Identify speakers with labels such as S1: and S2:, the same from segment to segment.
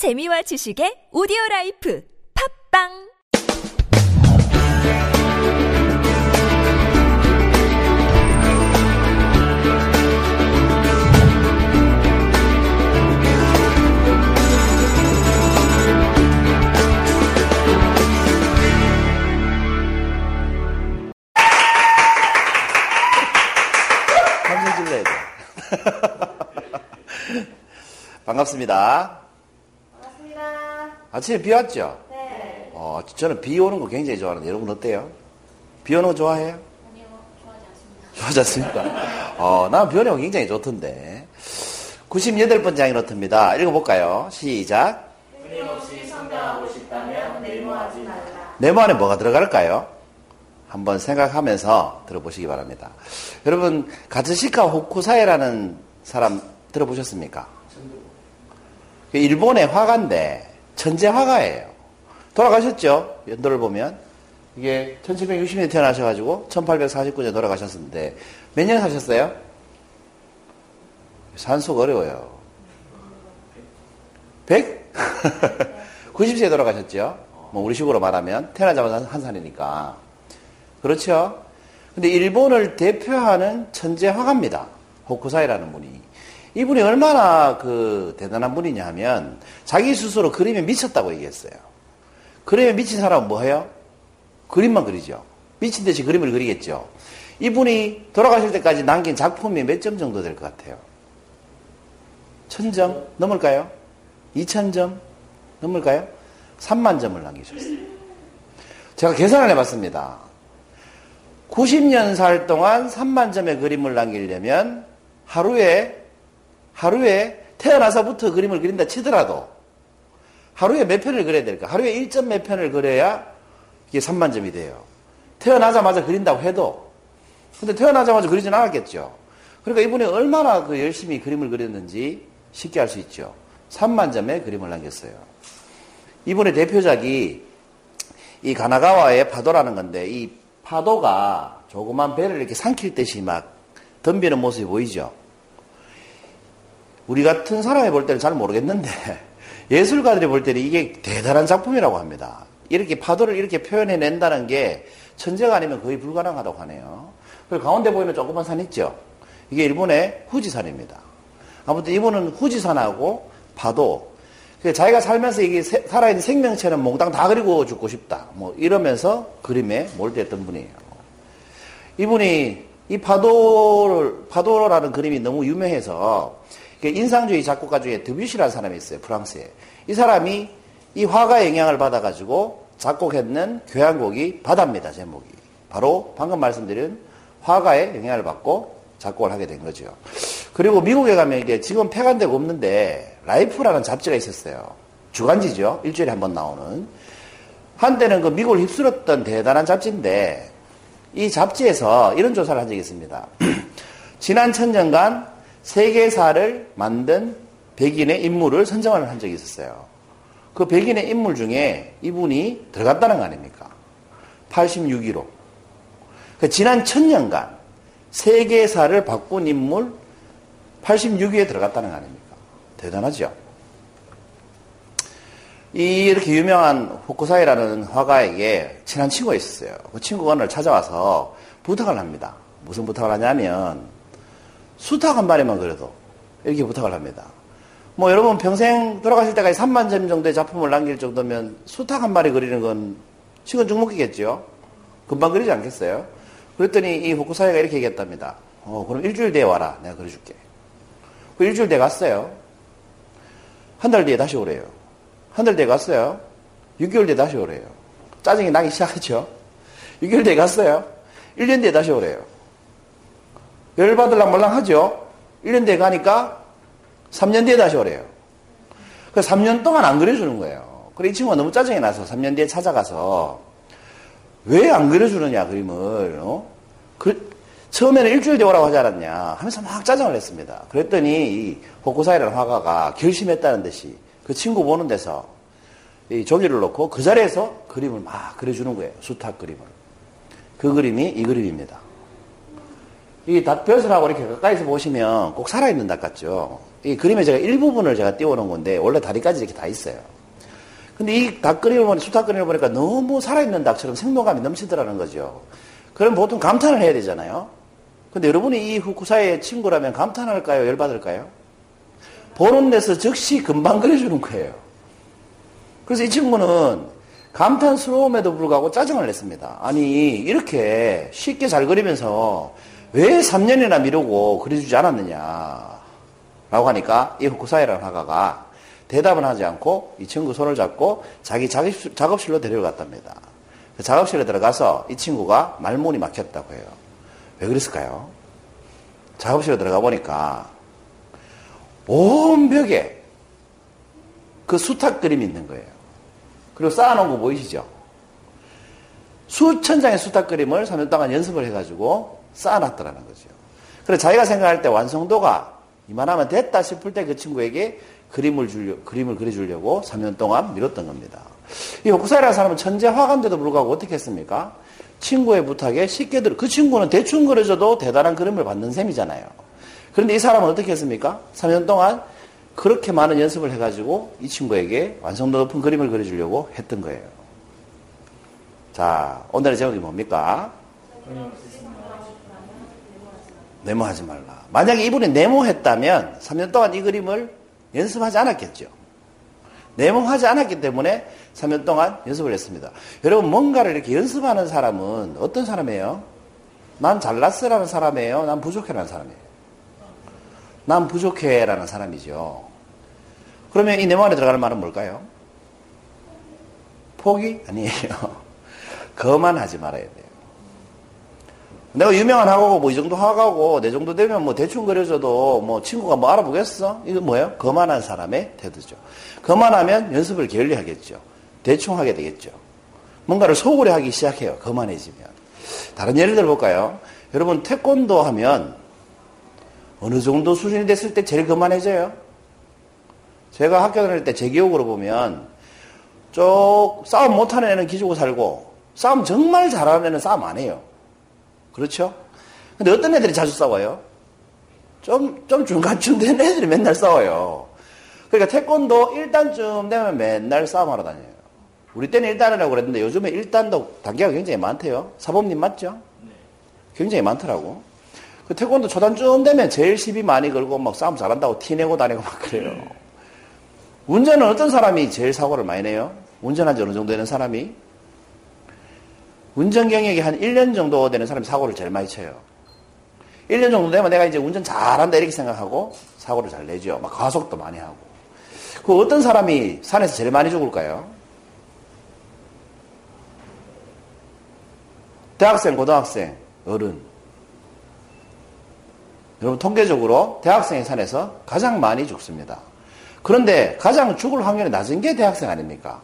S1: 재미와 지식의 오디오 라이프 팝빵.
S2: 반갑습니다.
S3: 아침에 비 왔죠?
S2: 네.
S3: 어, 저는 비 오는 거 굉장히 좋아하는데 여러분 어때요? 비 오는 거 좋아해요?
S2: 아니요, 좋아하지 않습니다.
S3: 좋아하지 않습니까? 어, 난비 오는 거 굉장히 좋던데. 98번째 장이 노트입니다. 읽어볼까요? 시작.
S2: 끊임없이 성장하고 싶다면 내모하지 말라.
S3: 네모 안에 뭐가 들어갈까요? 한번 생각하면서 들어보시기 바랍니다. 여러분, 가츠시카 호쿠사에라는 사람 들어보셨습니까? 그 일본의 화가인데, 천재 화가예요. 돌아가셨죠? 연도를 보면. 이게 1760년에 태어나셔가지고 1849년에 돌아가셨는데, 몇 년 사셨어요? 산속 어려워요. 100? 90세에 돌아가셨죠? 뭐 우리 식으로 말하면 태어나자마자 한 살이니까. 그렇죠? 근데 일본을 대표하는 천재 화가입니다. 호쿠사이라는 분이. 이분이 얼마나 그 대단한 분이냐 하면 자기 스스로 그림에 미쳤다고 얘기했어요. 그림에 미친 사람은 뭐 해요? 그림만 그리죠. 미친 듯이 그림을 그리겠죠. 이분이 돌아가실 때까지 남긴 작품이 몇 점 정도 될 것 같아요? 천점 넘을까요? 2천점 넘을까요? 3만 점을 남기셨어요. 제가 계산을 해봤습니다. 90년 살 동안 3만 점의 그림을 남기려면 하루에 하루에 태어나서부터 그림을 그린다 치더라도 하루에 몇 편을 그려야 될까? 하루에 1점 몇 편을 그려야 이게 3만 점이 돼요. 태어나자마자 그린다고 해도 근데 태어나자마자 그리진 않았겠죠. 그러니까 이분이 얼마나 그 열심히 그림을 그렸는지 쉽게 알 수 있죠. 3만 점의 그림을 남겼어요. 이분의 대표작이 이 가나가와의 파도라는 건데 이 파도가 조그만 배를 이렇게 삼킬 듯이 막 덤비는 모습이 보이죠. 우리 같은 사람이 볼 때는 잘 모르겠는데 예술가들이 볼 때는 이게 대단한 작품이라고 합니다. 이렇게 파도를 이렇게 표현해낸다는 게 천재가 아니면 거의 불가능하다고 하네요. 그리고 가운데 보이는 조그만 산 있죠. 이게 일본의 후지산입니다. 아무튼 이분은 후지산하고 파도, 자기가 살면서 이게 살아있는 생명체는 몽땅 다 그리고 죽고 싶다. 뭐 이러면서 그림에 몰두했던 분이에요. 이분이 이 파도를, 파도라는 그림이 너무 유명해서 인상주의 작곡가 중에 드뷔시라는 사람이 있어요. 프랑스에. 이 사람이 이 화가 영향을 받아가지고 작곡했는 교향곡이 바다입니다. 제목이. 바로 방금 말씀드린 화가의 영향을 받고 작곡을 하게 된 거죠. 그리고 미국에 가면 이게 지금 폐간되고 없는데 라이프라는 잡지가 있었어요. 주간지죠. 일주일에 한 번 나오는. 한때는 그 미국을 휩쓸었던 대단한 잡지인데 이 잡지에서 이런 조사를 한 적이 있습니다. 지난 천년간 세계사를 만든 백인의 인물을 선정을 한 적이 있었어요. 그 백인의 인물 중에 이분이 들어갔다는 거 아닙니까? 86위로. 그 지난 천년간 세계사를 바꾼 인물 86위에 들어갔다는 거 아닙니까? 대단하죠? 이렇게 유명한 호쿠사이라는 화가에게 친한 친구가 있었어요. 그 친구가 오늘 찾아와서 부탁을 합니다. 무슨 부탁을 하냐면 수탉 한 마리만 그려도 이렇게 부탁을 합니다. 뭐 여러분 평생 돌아가실 때까지 3만 점 정도의 작품을 남길 정도면 수탉 한 마리 그리는 건 시간 죽먹기겠죠? 금방 그리지 않겠어요? 그랬더니 이 호쿠사이가 이렇게 얘기했답니다. 어, 그럼 일주일 뒤에 와라. 내가 그려줄게. 그 일주일 뒤에 갔어요. 한 달 뒤에 다시 오래요. 한 달 뒤에 갔어요. 6개월 뒤에 다시 오래요. 짜증이 나기 시작하죠. 6개월 뒤에 갔어요. 1년 뒤에 다시 오래요. 열받을랑 말랑 하죠. 1년 뒤에 가니까 3년 뒤에 다시 오래요. 그 3년 동안 안 그려주는 거예요. 그래, 이 친구가 너무 짜증이 나서 3년 뒤에 찾아가서 왜 안 그려주느냐, 그림을. 어? 그, 처음에는 일주일 뒤에 오라고 하지 않았냐 하면서 막 짜증을 냈습니다. 그랬더니 이 호쿠사이라는 화가가 결심했다는 듯이 그 친구 보는 데서 이 조기를 놓고 그 자리에서 그림을 막 그려주는 거예요. 수탉 그림을. 그 그림이 이 그림입니다. 이 닭벼슬하고 이렇게 가까이서 보시면 꼭 살아있는 닭 같죠? 이 그림에 제가 일부분을 제가 띄워놓은 건데 원래 다리까지 이렇게 다 있어요. 근데 이 닭 그림을 보니 수탉 그림을 보니까 너무 살아있는 닭처럼 생동감이 넘치더라는 거죠. 그럼 보통 감탄을 해야 되잖아요. 근데 여러분이 이 후쿠사의 친구라면 감탄할까요? 열받을까요? 보는 데서 즉시 금방 그려주는 거예요. 그래서 이 친구는 감탄스러움에도 불구하고 짜증을 냈습니다. 아니, 이렇게 쉽게 잘 그리면서 왜 3년이나 미루고 그려주지 않았느냐. 라고 하니까 이 후쿠사이라는 화가가 대답은 하지 않고 이 친구 손을 잡고 자기 작업실로 데려갔답니다. 그 작업실에 들어가서 이 친구가 말문이 막혔다고 해요. 왜 그랬을까요? 작업실에 들어가 보니까 온 벽에 그 수탉 그림이 있는 거예요. 그리고 쌓아놓은 거 보이시죠? 수천 장의 수탉 그림을 3년 동안 연습을 해가지고 쌓아놨더라는 거죠. 그래서 자기가 생각할 때 완성도가 이만하면 됐다 싶을 때 그 친구에게 그림을 주려, 그림을 그려주려고 3년 동안 미뤘던 겁니다. 이 호쿠사이라는 사람은 천재 화가인데도 불구하고 어떻게 했습니까? 친구의 부탁에 쉽게 들, 그 친구는 대충 그려줘도 대단한 그림을 받는 셈이잖아요. 그런데 이 사람은 어떻게 했습니까? 3년 동안 그렇게 많은 연습을 해가지고 이 친구에게 완성도 높은 그림을 그려주려고 했던 거예요. 자, 오늘의 제목이 뭡니까? 네모하지 말라. 만약에 이분이 네모했다면 3년 동안 이 그림을 연습하지 않았겠죠. 네모하지 않았기 때문에 3년 동안 연습을 했습니다. 여러분, 뭔가를 이렇게 연습하는 사람은 어떤 사람이에요? 난 잘났어라는 사람이에요? 난 부족해라는 사람이에요? 난 부족해라는 사람이죠. 그러면 이 네모 안에 들어가는 말은 뭘까요? 포기? 아니에요. 거만하지 말아야 돼요. 내가 유명한 학과고 뭐 이 정도 학과고 내 정도 되면 뭐 대충 그려줘도 뭐 친구가 뭐 알아보겠어? 이거 뭐예요? 거만한 사람의 태도죠. 거만하면 연습을 게을리 하겠죠. 대충 하게 되겠죠. 뭔가를 소홀히 하기 시작해요. 거만해지면. 다른 예를 들어볼까요? 여러분 태권도 하면 어느 정도 수준이 됐을 때 제일 거만해져요? 제가 학교 다닐 때 제 기억으로 보면 쪽 싸움 못하는 애는 기죽고 살고 싸움 정말 잘하는 애는 싸움 안 해요. 그렇죠? 근데 어떤 애들이 자주 싸워요? 좀, 좀 중간쯤 된 애들이 맨날 싸워요. 그러니까 태권도 1단쯤 되면 맨날 싸움하러 다녀요. 우리 때는 1단이라고 그랬는데 요즘에 1단도 단계가 굉장히 많대요. 사범님 맞죠? 굉장히 많더라고. 그 태권도 초단쯤 되면 제일 시비 많이 걸고 막 싸움 잘한다고 티내고 다니고 막 그래요. 운전은 어떤 사람이 제일 사고를 많이 내요? 운전한 지 어느 정도 되는 사람이? 운전 경력이 한 1년 정도 되는 사람이 사고를 제일 많이 쳐요. 1년 정도 되면 내가 이제 운전 잘한다 이렇게 생각하고 사고를 잘 내죠. 막 가속도 많이 하고. 그 어떤 사람이 산에서 제일 많이 죽을까요? 대학생, 고등학생, 어른. 여러분 통계적으로 대학생이 산에서 가장 많이 죽습니다. 그런데 가장 죽을 확률이 낮은 게 대학생 아닙니까?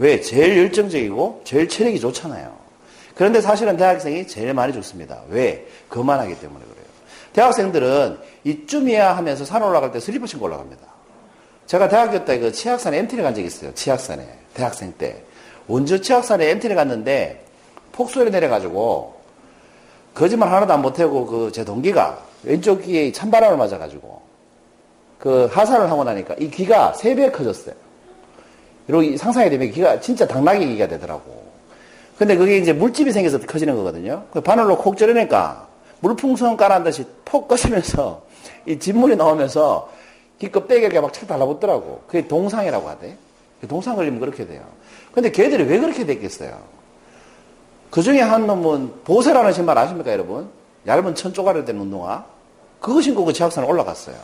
S3: 왜? 제일 열정적이고 제일 체력이 좋잖아요. 그런데 사실은 대학생이 제일 많이 죽습니다. 왜? 그만하기 때문에 그래요. 대학생들은 이쯤이야 하면서 산 올라갈 때 슬리퍼 신고 올라갑니다. 제가 대학교 때 그 치악산에 MT를 간 적이 있어요. 치악산에. 대학생 때. 원주 치악산에 MT를 갔는데 폭소리 내려가지고 거짓말 하나도 안 못하고 그 제 동기가 왼쪽 귀에 찬바람을 맞아가지고 그 하산을 하고 나니까 이 귀가 세배 커졌어요. 이렇게 상상이 되면 귀가 진짜 당나귀 귀가 되더라고. 근데 그게 이제 물집이 생겨서 커지는 거거든요. 그 바늘로 콕 찌르니까 물풍선 깔아한 듯이 폭 꺼지면서 이 진물이 나오면서 귀 껍데기가 막착 달라붙더라고. 그게 동상이라고 하대. 동상 걸리면 그렇게 돼요. 근데 걔들이 왜 그렇게 됐겠어요? 그 중에 한 놈은 보세라는 신발 아십니까, 여러분? 얇은 천 쪼가리 된 운동화. 그거 신고 그 지하산에 올라갔어요.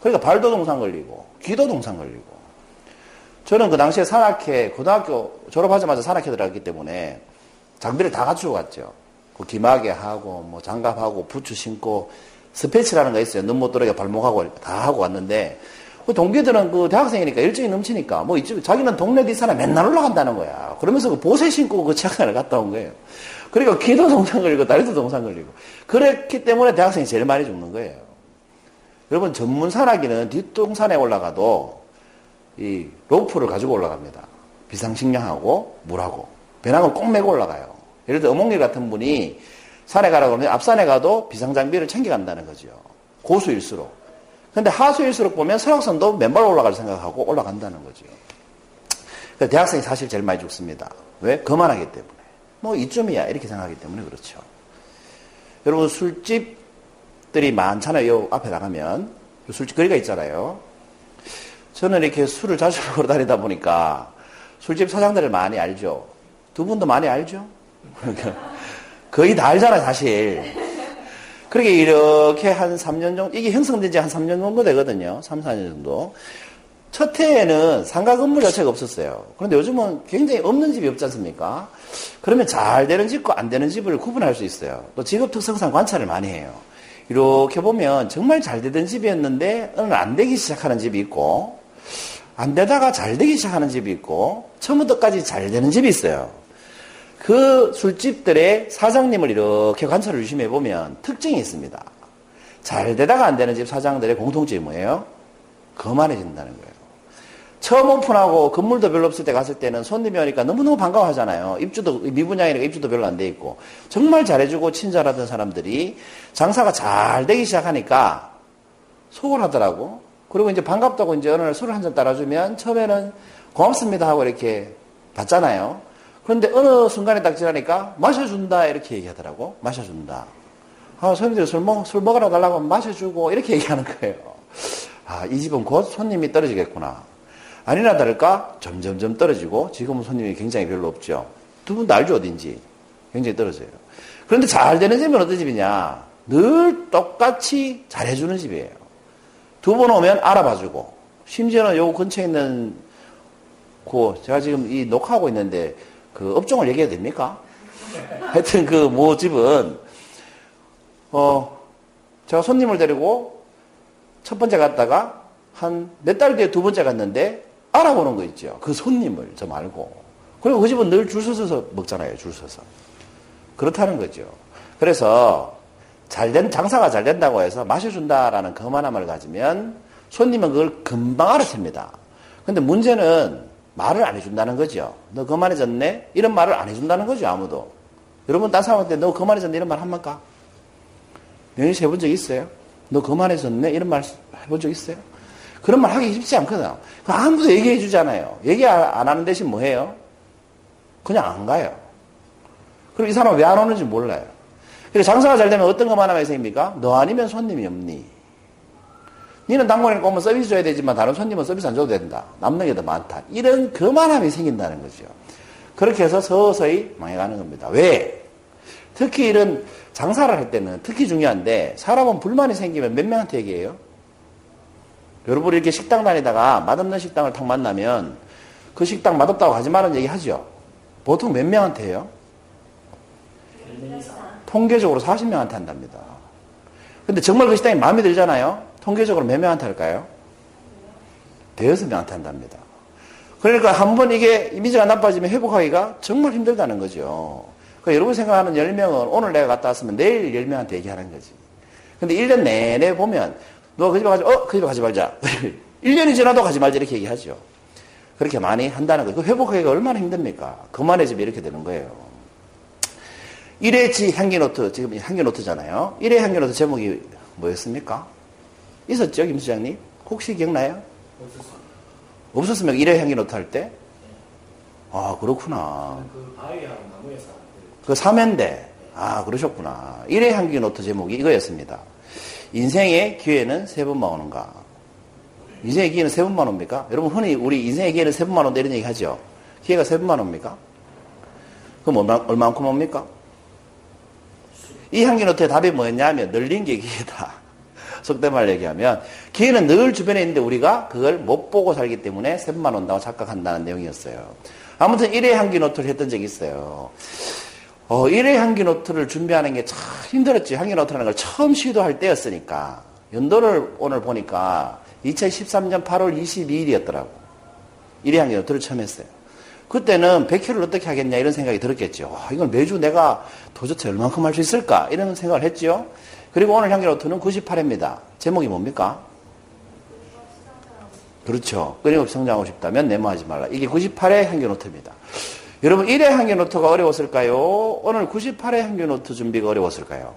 S3: 그러니까 발도 동상 걸리고, 귀도 동상 걸리고. 저는 그 당시에 산악회, 고등학교 졸업하자마자 산악회 들어갔기 때문에 장비를 다 갖추고 갔죠. 그 기마개 하고, 뭐 장갑하고, 부츠 신고, 스페치라는 거 있어요. 눈 못 들어게 발목하고 다 하고 왔는데, 그 동기들은 그 대학생이니까 일정이 넘치니까, 뭐 이쪽, 자기는 동네 뒷산에 맨날 올라간다는 거야. 그러면서 그 보세 신고 그 지하산을 갔다 온 거예요. 그러니까 귀도 동상 걸리고, 다리도 동상 걸리고. 그랬기 때문에 대학생이 제일 많이 죽는 거예요. 여러분, 전문 산악기는 뒷동산에 올라가도 이 로프를 가지고 올라갑니다. 비상식량하고 물하고. 배낭을 꼭 메고 올라가요. 예를 들어 어몽길 같은 분이 산에 가라고 그러면 앞산에 가도 비상장비를 챙겨간다는 거죠. 고수일수록. 근데 하수일수록 보면 설악산도 맨발 올라갈 생각하고 올라간다는 거죠. 대학생이 사실 제일 많이 죽습니다. 왜? 거만하기 때문에. 뭐 이쯤이야 이렇게 생각하기 때문에 그렇죠. 여러분 술집들이 많잖아요. 요 앞에 나가면 술집 거리가 있잖아요. 저는 이렇게 술을 자주 먹으러 다니다 보니까 술집 사장들을 많이 알죠. 두 분도 많이 알죠? 거의 다 알잖아요, 사실. 그렇게 이렇게 한 3년 정도, 이게 형성된 지 한 3년 정도 되거든요. 3, 4년 정도. 첫 해에는 상가 건물 자체가 없었어요. 그런데 요즘은 굉장히 없는 집이 없지 않습니까? 그러면 잘 되는 집과 안 되는 집을 구분할 수 있어요. 또 직업 특성상 관찰을 많이 해요. 이렇게 보면 정말 잘 되던 집이었는데 어느 안 되기 시작하는 집이 있고 안 되다가 잘 되기 시작하는 집이 있고 처음부터까지 잘 되는 집이 있어요. 그 술집들의 사장님을 이렇게 관찰을 유심히 해보면 특징이 있습니다. 잘 되다가 안 되는 집 사장들의 공통점이 뭐예요? 거만해진다는 거예요. 처음 오픈하고 건물도 별로 없을 때 갔을 때는 손님이 오니까 너무너무 반가워하잖아요. 입주도, 미분양이니까 입주도 별로 안 돼 있고. 정말 잘해주고 친절하던 사람들이 장사가 잘 되기 시작하니까 속을 하더라고. 그리고 이제 반갑다고 이제 어느 날 술을 한 잔 따라주면 처음에는 고맙습니다 하고 이렇게 받잖아요. 그런데 어느 순간에 딱 지나니까 마셔준다 이렇게 얘기하더라고. 마셔준다. 아, 손님들이 술, 먹, 술 먹으러 달라고 하면 마셔주고 이렇게 얘기하는 거예요. 아, 이 집은 곧 손님이 떨어지겠구나. 아니나 다를까 점점점 떨어지고 지금은 손님이 굉장히 별로 없죠. 두 분도 알죠 어딘지. 굉장히 떨어져요. 그런데 잘 되는 집은 어떤 집이냐? 늘 똑같이 잘해주는 집이에요. 두 번 오면 알아봐주고 심지어는 요 근처에 있는 그 제가 지금 이 녹화하고 있는데 그 업종을 얘기해도 됩니까? 하여튼 그 모 집은 어 제가 손님을 데리고 첫 번째 갔다가 한 몇 달 뒤에 두 번째 갔는데 알아보는 거 있죠. 그 손님을 저 말고. 그리고 그 집은 늘 줄 서서 먹잖아요. 줄 서서. 그렇다는 거죠. 그래서 잘 된 장사가 잘 된다고 해서 마셔준다라는 거만함을 가지면 손님은 그걸 금방 알아챕니다. 근데 문제는 말을 안 해준다는 거죠. 너 거만해졌네? 이런 말을 안 해준다는 거죠, 아무도. 여러분, 딴 사람한테 너 거만해졌네? 이런 말 한번까? 명희 씨 해본 적 있어요? 너 거만해졌네? 이런 말 해본 적 있어요? 그런 말 하기 쉽지 않거든. 아무도 얘기해 주잖아요. 얘기 안 하는 대신 뭐 해요? 그냥 안 가요. 그럼 이 사람은 왜안 오는지 몰라요. 그래서 장사가 잘 되면 어떤 것만 하면 생깁니까? 너 아니면 손님이 없니? 니는 단골이니까 오면 서비스 줘야 되지만 다른 손님은 서비스 안 줘도 된다. 남는 게 더 많다. 이런 거만함이 생긴다는 거죠. 그렇게 해서 서서히 망해가는 겁니다. 왜? 특히 이런 장사를 할 때는 특히 중요한데 사람은 불만이 생기면 몇 명한테 얘기해요? 여러분 이렇게 식당 다니다가 맛없는 식당을 탁 만나면 그 식당 맛없다고 하지 말은 얘기 하죠. 보통 몇 명한테 해요? 통계적으로 40명한테 한답니다. 근데 정말 그 식당이 마음에 들잖아요? 통계적으로 몇 명한테 할까요? 대여섯 명한테 한답니다. 그러니까 한 번 이게 이미지가 나빠지면 회복하기가 정말 힘들다는 거죠. 그러니까 여러분 생각하는 10명은 오늘 내가 갔다 왔으면 내일 10명한테 얘기하는 거지. 근데 1년 내내 보면 너 그 집에 가지, 어, 그 집에 가지 말자. 1년이 지나도 가지 말자 이렇게 얘기하죠. 그렇게 많이 한다는 거예요. 그 회복하기가 얼마나 힘듭니까? 그만해지면 이렇게 되는 거예요. 1회지 향기노트, 지금 향기노트잖아요. 1회 향기노트 제목이 뭐였습니까? 있었죠, 김 수장님? 혹시 기억나요? 없었으면 1회 향기노트 할 때? 아, 그렇구나.
S4: 그 바위하고 나무에서
S3: 그 3회인데, 아, 그러셨구나. 1회 향기노트 제목이 이거였습니다. 인생의 기회는 세 번만 오는가? 인생의 기회는 세 번만 옵니까? 여러분, 흔히 우리 인생의 기회는 세 번만 온다 이런 얘기 하죠? 기회가 세 번만 옵니까? 그럼 얼마, 얼마만큼 옵니까? 이 향기노트의 답이 뭐였냐면, 늘린 게 기회다. 속된 말 얘기하면, 기회는 늘 주변에 있는데 우리가 그걸 못 보고 살기 때문에 세 번만 온다고 착각한다는 내용이었어요. 아무튼 1회 향기노트를 했던 적이 있어요. 어, 1회 향기노트를 준비하는 게 참 힘들었지. 향기노트라는 걸 처음 시도할 때였으니까. 연도를 오늘 보니까 2013년 8월 22일이었더라고. 1회 향기노트를 처음 했어요. 그때는 100회를 어떻게 하겠냐 이런 생각이 들었겠죠. 와, 이걸 매주 내가 도대체 얼만큼 할 수 있을까? 이런 생각을 했죠. 그리고 오늘 향기노트는 98회입니다. 제목이 뭡니까? 그렇죠. 끊임없이 성장하고 싶다면 내모하지 말라. 이게 98회 향기노트입니다. 여러분 1회 향기노트가 어려웠을까요? 오늘 98회 향기노트 준비가 어려웠을까요?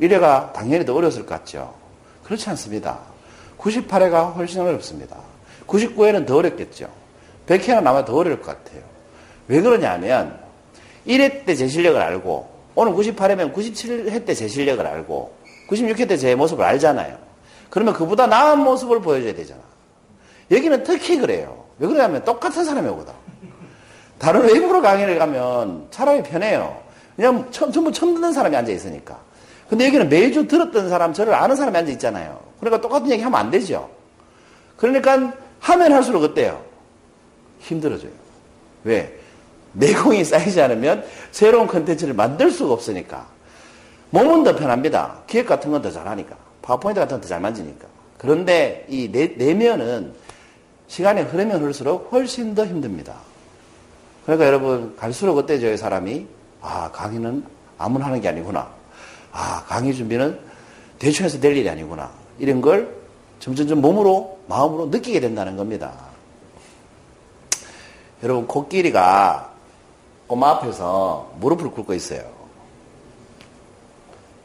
S3: 1회가 당연히 더 어려웠을 것 같죠? 그렇지 않습니다. 98회가 훨씬 어렵습니다. 99회는 더 어렵겠죠. 100회는 아마 더 어려울 것 같아요. 왜 그러냐면 1회 때 제 실력을 알고 오늘 98회면 97회 때 제 실력을 알고 96회 때 제 모습을 알잖아요. 그러면 그보다 나은 모습을 보여줘야 되잖아. 여기는 특히 그래요. 왜 그러냐면 똑같은 사람이 오거든. 다른 외국으로 강의를 가면 차라리 편해요. 그냥 전부 처음 듣는 사람이 앉아 있으니까. 근데 여기는 매주 들었던 사람, 저를 아는 사람이 앉아 있잖아요. 그러니까 똑같은 얘기 하면 안 되죠. 그러니까 하면 할수록 어때요? 힘들어져요. 왜? 내공이 쌓이지 않으면 새로운 컨텐츠를 만들 수가 없으니까. 몸은 더 편합니다. 기획 같은 건 더 잘하니까. 파워포인트 같은 건 더 잘 만지니까. 그런데 이 내, 내면은 시간이 흐르면 흐를수록 훨씬 더 힘듭니다. 그러니까 여러분, 갈수록 어때져요, 사람이? 아, 강의는 아무나 하는 게 아니구나. 아, 강의 준비는 대충 해서 될 일이 아니구나. 이런 걸 점점점 몸으로, 마음으로 느끼게 된다는 겁니다. 여러분, 코끼리가 꼬마 앞에서 무릎을 꿇고 있어요.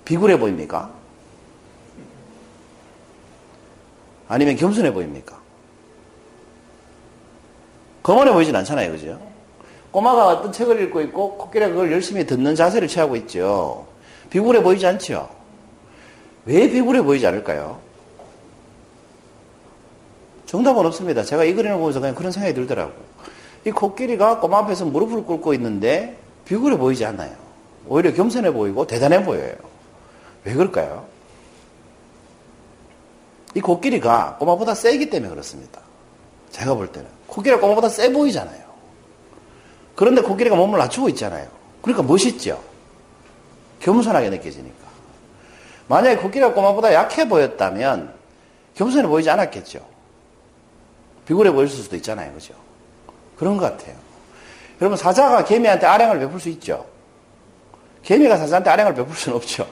S3: 비굴해 보입니까? 아니면 겸손해 보입니까? 거만해 보이진 않잖아요, 그죠? 꼬마가 어떤 책을 읽고 있고 코끼리가 그걸 열심히 듣는 자세를 취하고 있죠. 비굴해 보이지 않죠? 왜 비굴해 보이지 않을까요? 정답은 없습니다. 제가 이 그림을 보면서 그냥 그런 생각이 들더라고요. 이 코끼리가 꼬마 앞에서 무릎을 꿇고 있는데 비굴해 보이지 않아요. 오히려 겸손해 보이고 대단해 보여요. 왜 그럴까요? 이 코끼리가 꼬마보다 세기 때문에 그렇습니다. 제가 볼 때는. 코끼리가 꼬마보다 세 보이잖아요. 그런데 코끼리가 몸을 낮추고 있잖아요. 그러니까 멋있죠? 겸손하게 느껴지니까. 만약에 코끼리가 꼬마보다 약해 보였다면 겸손해 보이지 않았겠죠? 비굴해 보일 수도 있잖아요. 그죠? 그런 것 같아요. 여러분, 사자가 개미한테 아량을 베풀 수 있죠? 개미가 사자한테 아량을 베풀 수는 없죠.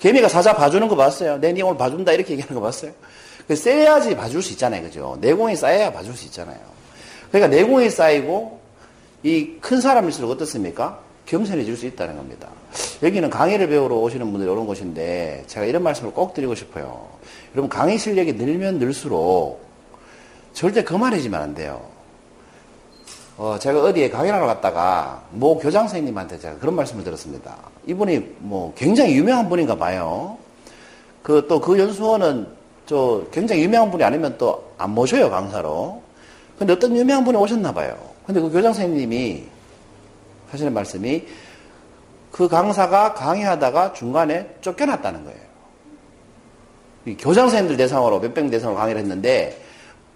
S3: 개미가 사자 봐주는 거 봤어요? 내니 오늘 봐준다 이렇게 얘기하는 거 봤어요? 세야지 봐줄 수 있잖아요. 그죠? 내공이 쌓여야 봐줄 수 있잖아요. 그러니까 내공이 쌓이고 이 큰 사람일수록 어떻습니까? 겸손해질 수 있다는 겁니다. 여기는 강의를 배우러 오시는 분들이 오는 곳인데 제가 이런 말씀을 꼭 드리고 싶어요. 여러분 강의 실력이 늘면 늘수록 절대 거만해지면 안 돼요. 어, 제가 어디에 강의를 하러 갔다가 모 교장 선생님한테 제가 그런 말씀을 들었습니다. 이분이 뭐 굉장히 유명한 분인가 봐요. 그또그 연수원은 저 굉장히 유명한 분이 아니면 또 안 모셔요 강사로. 근데 어떤 유명한 분이 오셨나 봐요. 근데 그 교장 선생님이 하시는 말씀이 그 강사가 강의하다가 중간에 쫓겨났다는 거예요. 교장 선생님들 대상으로 몇백 명 대상으로 강의를 했는데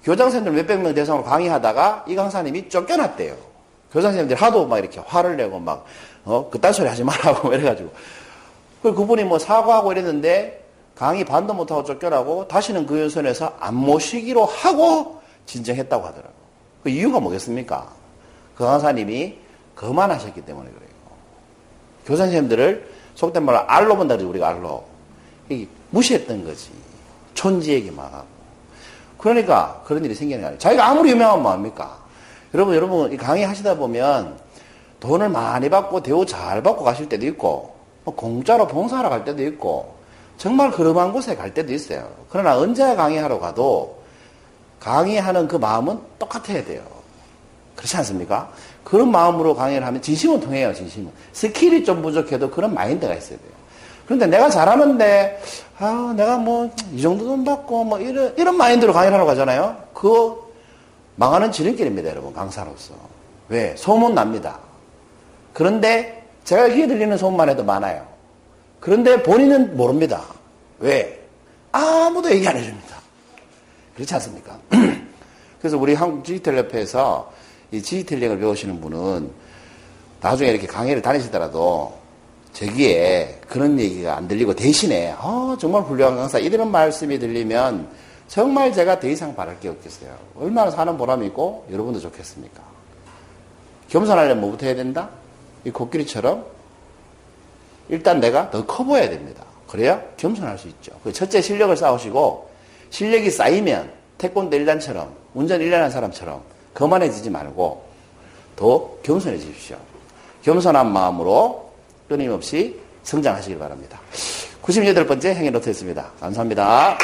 S3: 교장 선생님들 몇백 명 대상으로 강의하다가 이 강사님이 쫓겨났대요. 교장 선생님들이 하도 막 이렇게 화를 내고 막, 어, 그딴 소리 하지 말라고 이래가지고. 그 그분이 뭐 사과하고 이랬는데 강의 반도 못하고 쫓겨나고 다시는 그 연선에서 안 모시기로 하고 진정했다고 하더라고요. 그 이유가 뭐겠습니까? 그 강사님이 거만하셨기 때문에 그래요. 교장 선생님들을 속된 말로 알로 본다 그러지, 우리가 알로. 무시했던 거지. 촌지에게만 하고. 그러니까 그런 일이 생기는 거 아니에요. 자기가 아무리 유명하면 뭐합니까? 여러분, 여러분, 강의 하시다 보면 돈을 많이 받고 대우 잘 받고 가실 때도 있고, 뭐 공짜로 봉사하러 갈 때도 있고, 정말 허름한 곳에 갈 때도 있어요. 그러나 언제 강의하러 가도 강의하는 그 마음은 똑같아야 돼요. 그렇지 않습니까? 그런 마음으로 강의를 하면 진심은 통해요, 진심은. 스킬이 좀 부족해도 그런 마인드가 있어야 돼요. 그런데 내가 잘하는데, 아, 내가 뭐, 이 정도 돈 받고, 뭐, 이런, 이런 마인드로 강의를 하러 가잖아요? 그거 망하는 지름길입니다, 여러분, 강사로서. 왜? 소문 납니다. 그런데 제가 귀에 들리는 소문만 해도 많아요. 그런데 본인은 모릅니다. 왜? 아무도 얘기 안 해줍니다. 그렇지 않습니까? 그래서 우리 한국 디지털 협회에서 이 디지털링을 배우시는 분은 나중에 이렇게 강의를 다니시더라도 저기에 그런 얘기가 안 들리고 대신에 어, 정말 훌륭한 강사 이런 말씀이 들리면 정말 제가 더 이상 바랄 게 없겠어요. 얼마나 사는 보람이 있고 여러분도 좋겠습니까? 겸손하려면 뭐부터 해야 된다? 이 코끼리처럼 일단 내가 더 커 보여야 됩니다. 그래야 겸손할 수 있죠. 그 첫째 실력을 쌓으시고 실력이 쌓이면 태권도 1단처럼 운전 1년 한 사람처럼 거만해지지 말고 더 겸손해지십시오. 겸손한 마음으로 끊임없이 성장하시길 바랍니다. 98번째 행위 노트였습니다. 감사합니다.